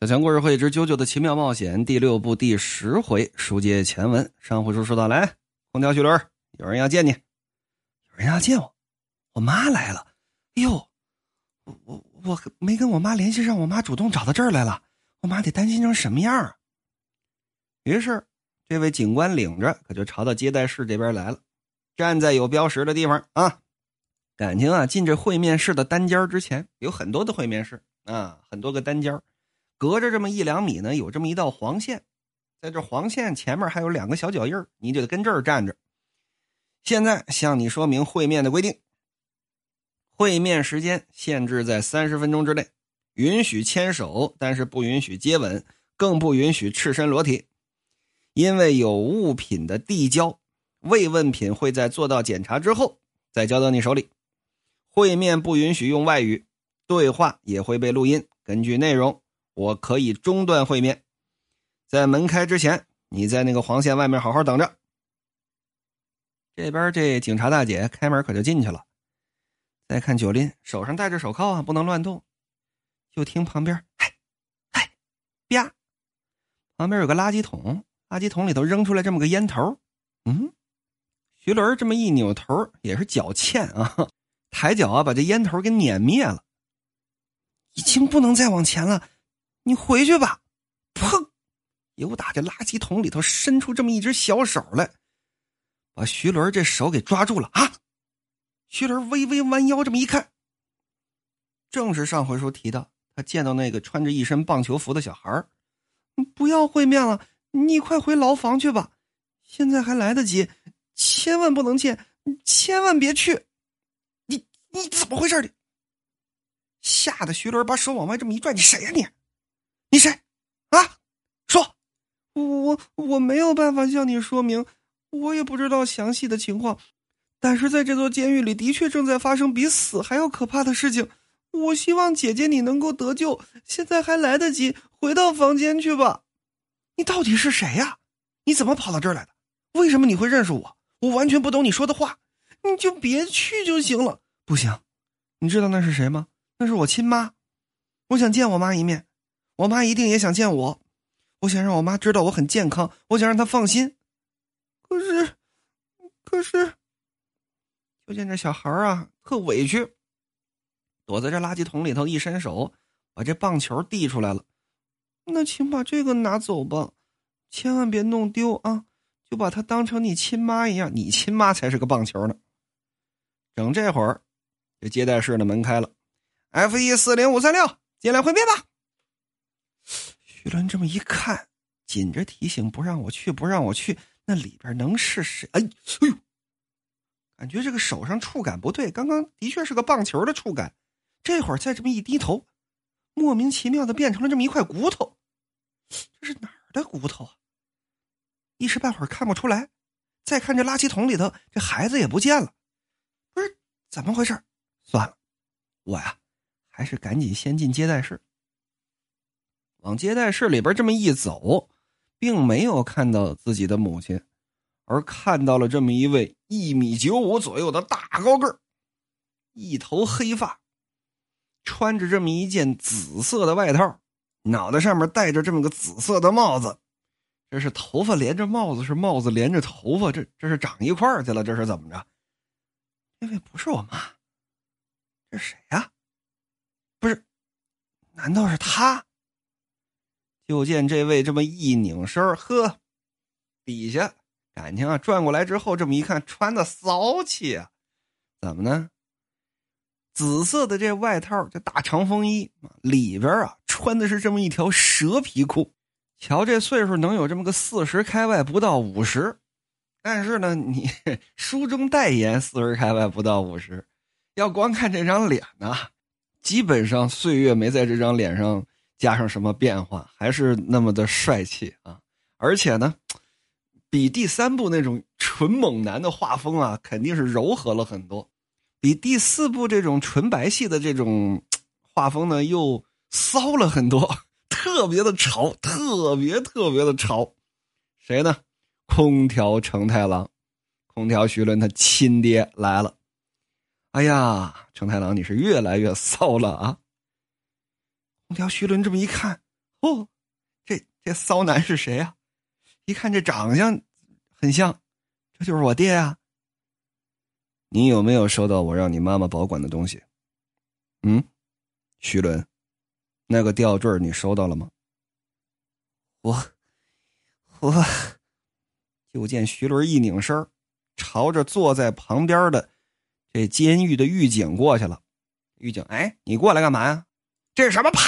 小强故事会之《啾啾的奇妙冒险》第六部第十回书接前文。上回书说到，来，空调徐伦，有人要见你，有人要见我，我妈来了。哎呦，我我我没跟我妈联系上，我妈主动找到这儿来了，我妈得担心成什么样啊？于是，这位警官领着，可就朝到接待室这边来了，站在有标识的地方啊。感情啊，进这会面室的单间之前，有很多的会面室啊，很多个单间隔着这么一两米呢，有这么一道黄线，在这黄线前面还有两个小脚印你就得跟这儿站着。现在向你说明会面的规定：会面时间限制在三十分钟之内，允许牵手，但是不允许接吻，更不允许赤身裸体。因为有物品的递交，慰问品会在做到检查之后再交到你手里。会面不允许用外语，对话也会被录音，根据内容。我可以中断会面，在门开之前，你在那个黄线外面好好等着。这边这警察大姐开门可就进去了。再看九林手上戴着手铐啊，不能乱动。就听旁边，嗨，嗨，啪，旁边有个垃圾桶，垃圾桶里头扔出来这么个烟头。嗯，徐伦这么一扭头，也是脚欠啊，抬脚啊，把这烟头给碾灭了。已经不能再往前了。你回去吧！砰！又打这垃圾桶里头伸出这么一只小手来，把徐伦这手给抓住了啊！徐伦微微弯腰，这么一看，正是上回书提到他见到那个穿着一身棒球服的小孩不要会面了，你快回牢房去吧，现在还来得及，千万不能见，千万别去！你你怎么回事？你吓得徐伦把手往外这么一拽，你谁呀你？你谁？啊，说，我我没有办法向你说明，我也不知道详细的情况，但是在这座监狱里的确正在发生比死还要可怕的事情。我希望姐姐你能够得救，现在还来得及，回到房间去吧。你到底是谁呀？你怎么跑到这儿来的？为什么你会认识我？我完全不懂你说的话。你就别去就行了。不行，你知道那是谁吗？那是我亲妈，我想见我妈一面。我妈一定也想见我，我想让我妈知道我很健康，我想让她放心。可是，可是，就见这小孩啊，特委屈，躲在这垃圾桶里头，一伸手把这棒球递出来了。那请把这个拿走吧，千万别弄丢啊！就把它当成你亲妈一样，你亲妈才是个棒球呢。整这会儿，这接待室的门开了，F 一四零五三六，进来会面吧。徐伦这么一看，紧着提醒不让我去，不让我去。那里边能是谁？哎，哎呦，感觉这个手上触感不对。刚刚的确是个棒球的触感，这会儿再这么一低头，莫名其妙的变成了这么一块骨头。这是哪儿的骨头啊？一时半会儿看不出来。再看这垃圾桶里头，这孩子也不见了。不是怎么回事？算了，我呀，还是赶紧先进接待室。往接待室里边这么一走，并没有看到自己的母亲，而看到了这么一位一米九五左右的大高个一头黑发，穿着这么一件紫色的外套，脑袋上面戴着这么个紫色的帽子，这是头发连着帽子，是帽子连着头发，这这是长一块去了，这是怎么着？这位不是我妈，这是谁呀？不是，难道是他？就见这位这么一拧身呵，底下感情啊转过来之后，这么一看，穿的骚气啊，怎么呢？紫色的这外套，这大长风衣里边啊穿的是这么一条蛇皮裤。瞧这岁数，能有这么个四十开外不到五十，但是呢，你书中代言四十开外不到五十，要光看这张脸呢，基本上岁月没在这张脸上。加上什么变化，还是那么的帅气啊！而且呢，比第三部那种纯猛男的画风啊，肯定是柔和了很多；比第四部这种纯白系的这种画风呢，又骚了很多，特别的潮，特别特别的潮。谁呢？空调成太郎，空调徐伦他亲爹来了。哎呀，成太郎，你是越来越骚了啊！空调徐伦这么一看，哦，这这骚男是谁啊？一看这长相很像，这就是我爹啊。你有没有收到我让你妈妈保管的东西？嗯，徐伦，那个吊坠你收到了吗？我，我。就见徐伦一拧身，朝着坐在旁边的这监狱的狱警过去了。狱警，哎，你过来干嘛呀？这是什么？啪！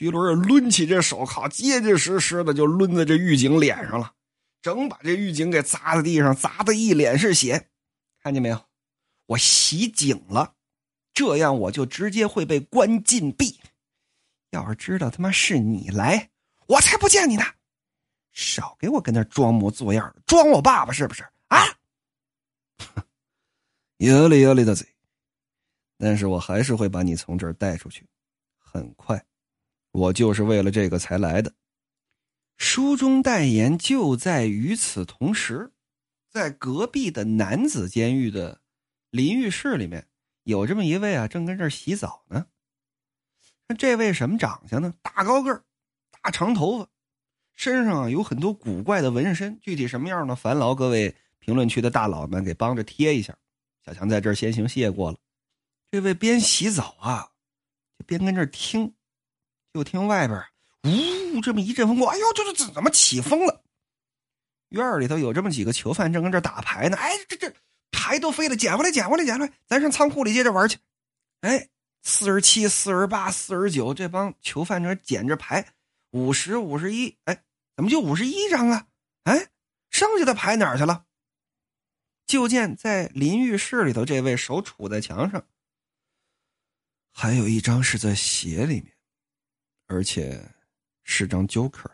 徐伦抡起这手铐，结结实实的就抡在这狱警脸上了，整把这狱警给砸在地上，砸的一脸是血。看见没有？我袭警了，这样我就直接会被关禁闭。要是知道他妈是你来，我才不见你呢！少给我跟那装模作样，装我爸爸是不是啊？有理有理的嘴，但是我还是会把你从这儿带出去。很快，我就是为了这个才来的。书中代言就在与此同时，在隔壁的男子监狱的淋浴室里面，有这么一位啊，正跟这儿洗澡呢。那这位什么长相呢？大高个儿，大长头发。身上有很多古怪的纹身，具体什么样呢？烦劳各位评论区的大佬们给帮着贴一下。小强在这儿先行谢过了。这位边洗澡啊，就边跟这儿听，就听外边呜这么一阵风过，哎呦，这这这怎么起风了？院里头有这么几个囚犯正跟这打牌呢。哎，这这牌都飞了，捡回来，捡回来，捡回来，咱上仓库里接着玩去。哎，四十七、四十八、四十九，这帮囚犯这捡着牌，五十五十一，哎。怎么就五十一张啊？哎，剩下的牌哪儿去了？就见在淋浴室里头，这位手杵在墙上，还有一张是在鞋里面，而且是张 Joker。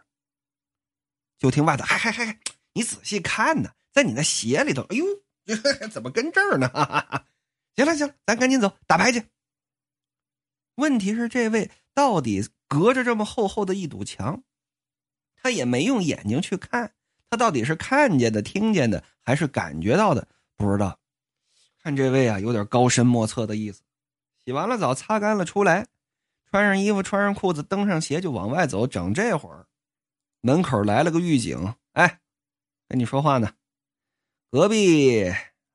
就听外头，嗨嗨嗨，你仔细看呢，在你那鞋里头，哎呦，怎么跟这儿呢？行了行了，咱赶紧走打牌去。问题是，这位到底隔着这么厚厚的一堵墙？他也没用眼睛去看，他到底是看见的、听见的，还是感觉到的，不知道。看这位啊，有点高深莫测的意思。洗完了澡，擦干了出来，穿上衣服，穿上裤子，蹬上鞋就往外走。整这会儿，门口来了个狱警，哎，跟你说话呢。隔壁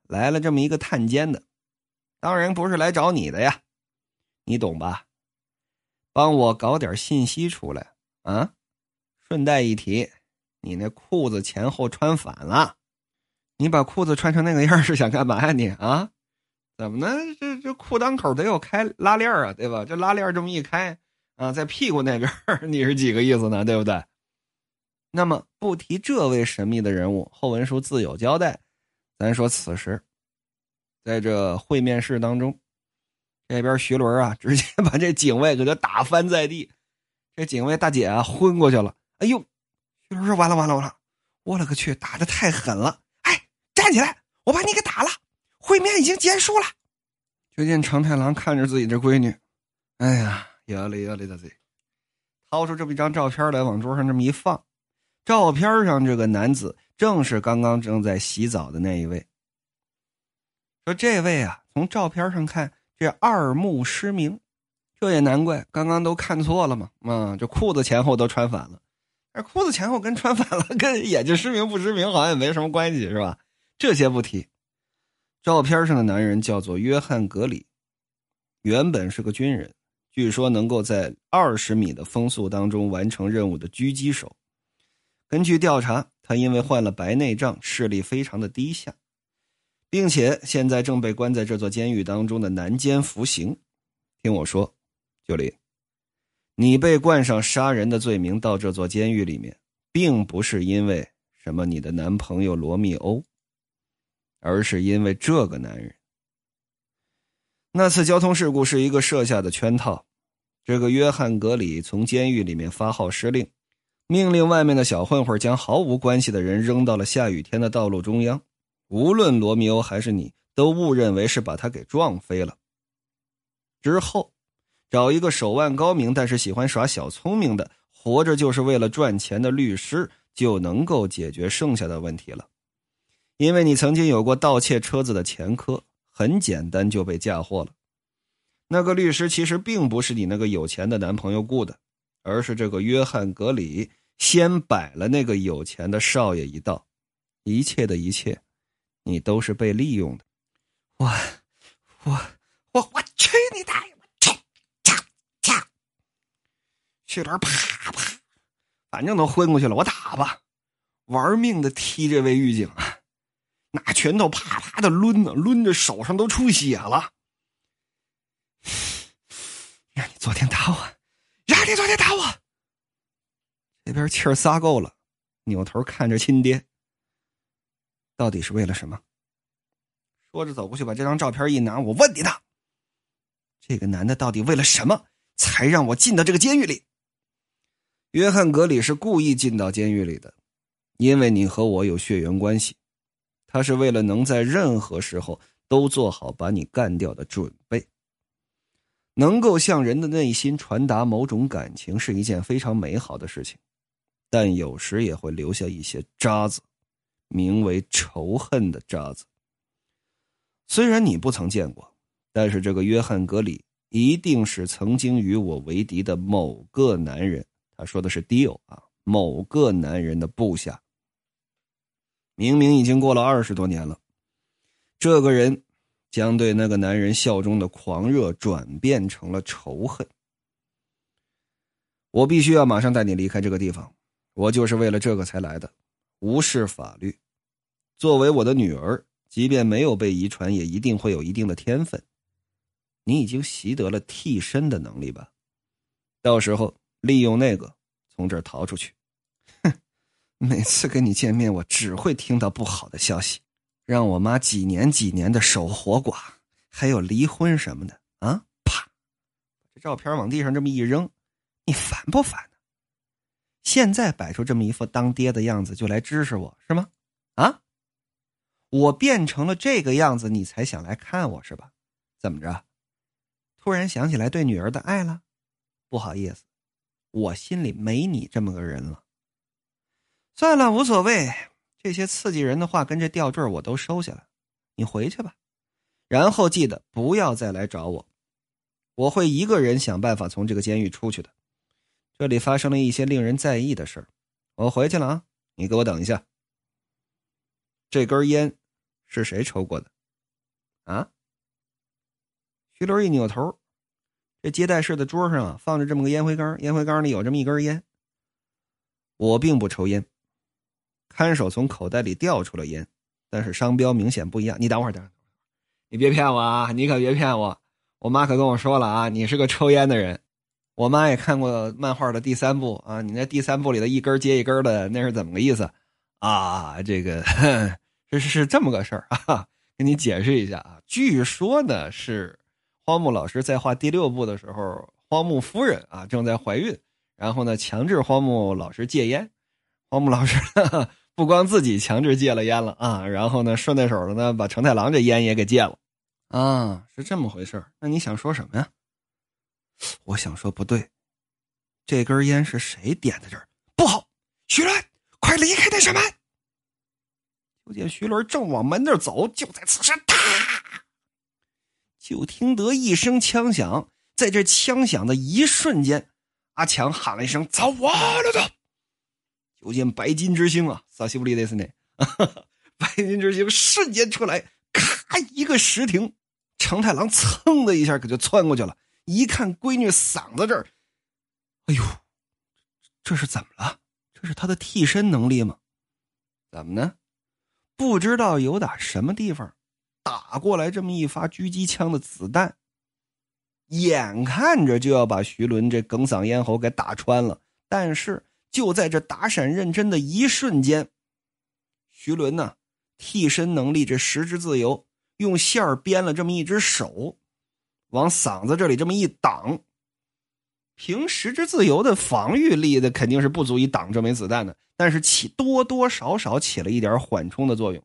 来了这么一个探监的，当然不是来找你的呀，你懂吧？帮我搞点信息出来啊。顺带一提，你那裤子前后穿反了，你把裤子穿成那个样是想干嘛呀？你啊，怎么呢？这裤裆口得有开拉链啊，对吧？这拉链这么一开啊，在屁股那边，你是几个意思呢？对不对？那么不提这位神秘的人物，后文书自有交代。咱说此时，在这会面室当中，这边徐伦啊，直接把这警卫给他打翻在地，这警卫大姐啊昏过去了。哎呦，徐伦说，完了完了完了！我勒个去，打的太狠了！哎，站起来，我把你给打了。会面已经结束了。就见长太郎看着自己这闺女，哎呀，呀嘞呀嘞的嘴，掏出这么一张照片来，往桌上这么一放。照片上这个男子正是刚刚正在洗澡的那一位。说这位啊，从照片上看，这二目失明，这也难怪，刚刚都看错了嘛。啊，这裤子前后都穿反了。这裤子前后跟穿反了，跟眼睛失明不失明好像也没什么关系，是吧？这些不提。照片上的男人叫做约翰·格里，原本是个军人，据说能够在二十米的风速当中完成任务的狙击手。根据调查，他因为患了白内障，视力非常的低下，并且现在正被关在这座监狱当中的南监服刑。听我说，九里。你被冠上杀人的罪名到这座监狱里面，并不是因为什么你的男朋友罗密欧，而是因为这个男人。那次交通事故是一个设下的圈套，这个约翰·格里从监狱里面发号施令，命令外面的小混混将毫无关系的人扔到了下雨天的道路中央，无论罗密欧还是你，都误认为是把他给撞飞了。之后。找一个手腕高明但是喜欢耍小聪明的，活着就是为了赚钱的律师，就能够解决剩下的问题了。因为你曾经有过盗窃车子的前科，很简单就被嫁祸了。那个律师其实并不是你那个有钱的男朋友雇的，而是这个约翰·格里先摆了那个有钱的少爷一道。一切的一切，你都是被利用的。我，我，我，我去你大爷！我去，啪啪！旭伦啪啪，反正都昏过去了，我打吧，玩命的踢这位狱警啊！拿拳头啪啪的抡呢，抡着手上都出血了。让你昨天打我，让你昨天打我。这边气儿撒够了，扭头看着亲爹。到底是为了什么？说着走过去，把这张照片一拿，我问你呢：这个男的到底为了什么才让我进到这个监狱里？约翰·格里是故意进到监狱里的，因为你和我有血缘关系。他是为了能在任何时候都做好把你干掉的准备。能够向人的内心传达某种感情是一件非常美好的事情，但有时也会留下一些渣子。名为仇恨的渣子。虽然你不曾见过，但是这个约翰·格里一定是曾经与我为敌的某个男人。他说的是 “deal” 啊，某个男人的部下。明明已经过了二十多年了，这个人将对那个男人效忠的狂热转变成了仇恨。我必须要马上带你离开这个地方，我就是为了这个才来的。无视法律，作为我的女儿，即便没有被遗传，也一定会有一定的天分。你已经习得了替身的能力吧？到时候利用那个从这儿逃出去。每次跟你见面，我只会听到不好的消息，让我妈几年几年的守活寡，还有离婚什么的啊！啪，这照片往地上这么一扔，你烦不烦？现在摆出这么一副当爹的样子就来支持我是吗？啊，我变成了这个样子，你才想来看我是吧？怎么着？突然想起来对女儿的爱了？不好意思，我心里没你这么个人了。算了，无所谓，这些刺激人的话跟这吊坠我都收下了。你回去吧，然后记得不要再来找我，我会一个人想办法从这个监狱出去的。这里发生了一些令人在意的事儿，我回去了啊！你给我等一下。这根烟是谁抽过的？啊？徐伦一扭头，这接待室的桌上啊放着这么个烟灰缸，烟灰缸里有这么一根烟。我并不抽烟。看守从口袋里调出了烟，但是商标明显不一样。你等会儿，等会儿，你别骗我啊！你可别骗我！我妈可跟我说了啊，你是个抽烟的人。我妈也看过漫画的第三部啊，你那第三部里的一根接一根的，那是怎么个意思？啊，这个 是是这么个事儿啊，给你解释一下啊。据说呢是荒木老师在画第六部的时候，荒木夫人啊正在怀孕，然后呢强制荒木老师戒烟，荒木老师 不光自己强制戒了烟了啊，然后呢顺带手的呢把成太郎这烟也给戒了，啊，是这么回事那你想说什么呀？我想说不对，这根烟是谁点的？这儿不好，徐伦，快离开那扇门！就见徐伦正往门那走，就在此时，啪！就听得一声枪响，在这枪响的一瞬间，阿强喊了一声：“走完了！”有见白金之星啊，萨西布利德斯内，白金之星瞬间出来，咔一个实停，长太郎噌的一下可就窜过去了。一看闺女嗓子这儿，哎呦，这是怎么了？这是他的替身能力吗？怎么呢？不知道有打什么地方打过来这么一发狙击枪的子弹，眼看着就要把徐伦这哽嗓咽喉给打穿了。但是就在这打闪认真的一瞬间，徐伦呢，替身能力这十之自由，用线儿编了这么一只手。往嗓子这里这么一挡，凭十之自由的防御力的肯定是不足以挡这枚子弹的，但是起多多少少起了一点缓冲的作用，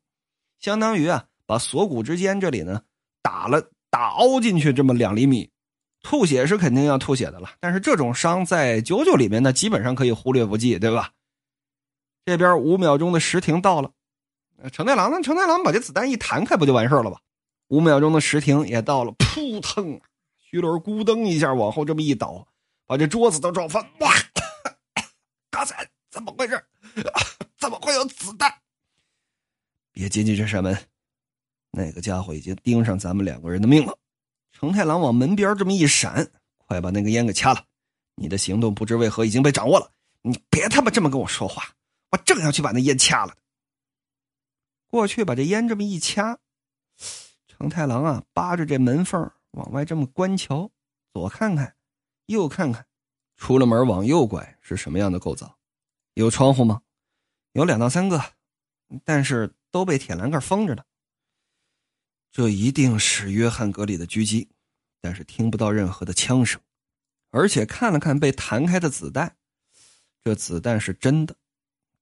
相当于啊把锁骨之间这里呢打了打凹进去这么两厘米，吐血是肯定要吐血的了，但是这种伤在九九里面呢基本上可以忽略不计，对吧？这边五秒钟的时停到了，成太郎呢？成太郎把这子弹一弹开不就完事了吧？五秒钟的时停也到了，扑腾，徐伦咕噔一下往后这么一倒，把这桌子都撞翻。哇！刚才怎么回事？怎么会有子弹？别进去这扇门，那个家伙已经盯上咱们两个人的命了。成太郎往门边这么一闪，快把那个烟给掐了。你的行动不知为何已经被掌握了，你别他妈这么跟我说话，我正要去把那烟掐了。过去把这烟这么一掐，成太郎啊，扒着这门缝往外这么观瞧，左看看，右看看，出了门往右拐是什么样的构造？有窗户吗？有两到三个，但是都被铁栏杆封着呢。这一定是约翰格里的狙击，但是听不到任何的枪声，而且看了看被弹开的子弹，这子弹是真的，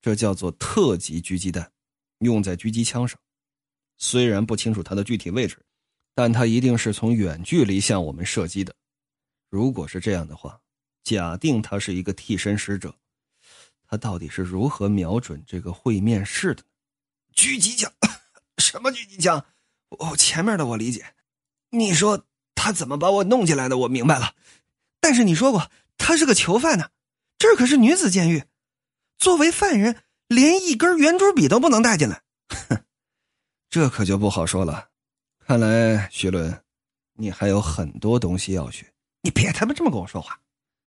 这叫做特级狙击弹。用在狙击枪上，虽然不清楚它的具体位置，但它一定是从远距离向我们射击的。如果是这样的话，假定他是一个替身使者，他到底是如何瞄准这个会面室的？狙击枪？什么狙击枪？哦，前面的我理解。你说他怎么把我弄进来的？我明白了。但是你说过他是个囚犯呢，这可是女子监狱，作为犯人。连一根圆珠笔都不能带进来，哼，这可就不好说了。看来徐伦，你还有很多东西要学。你别他妈这么跟我说话。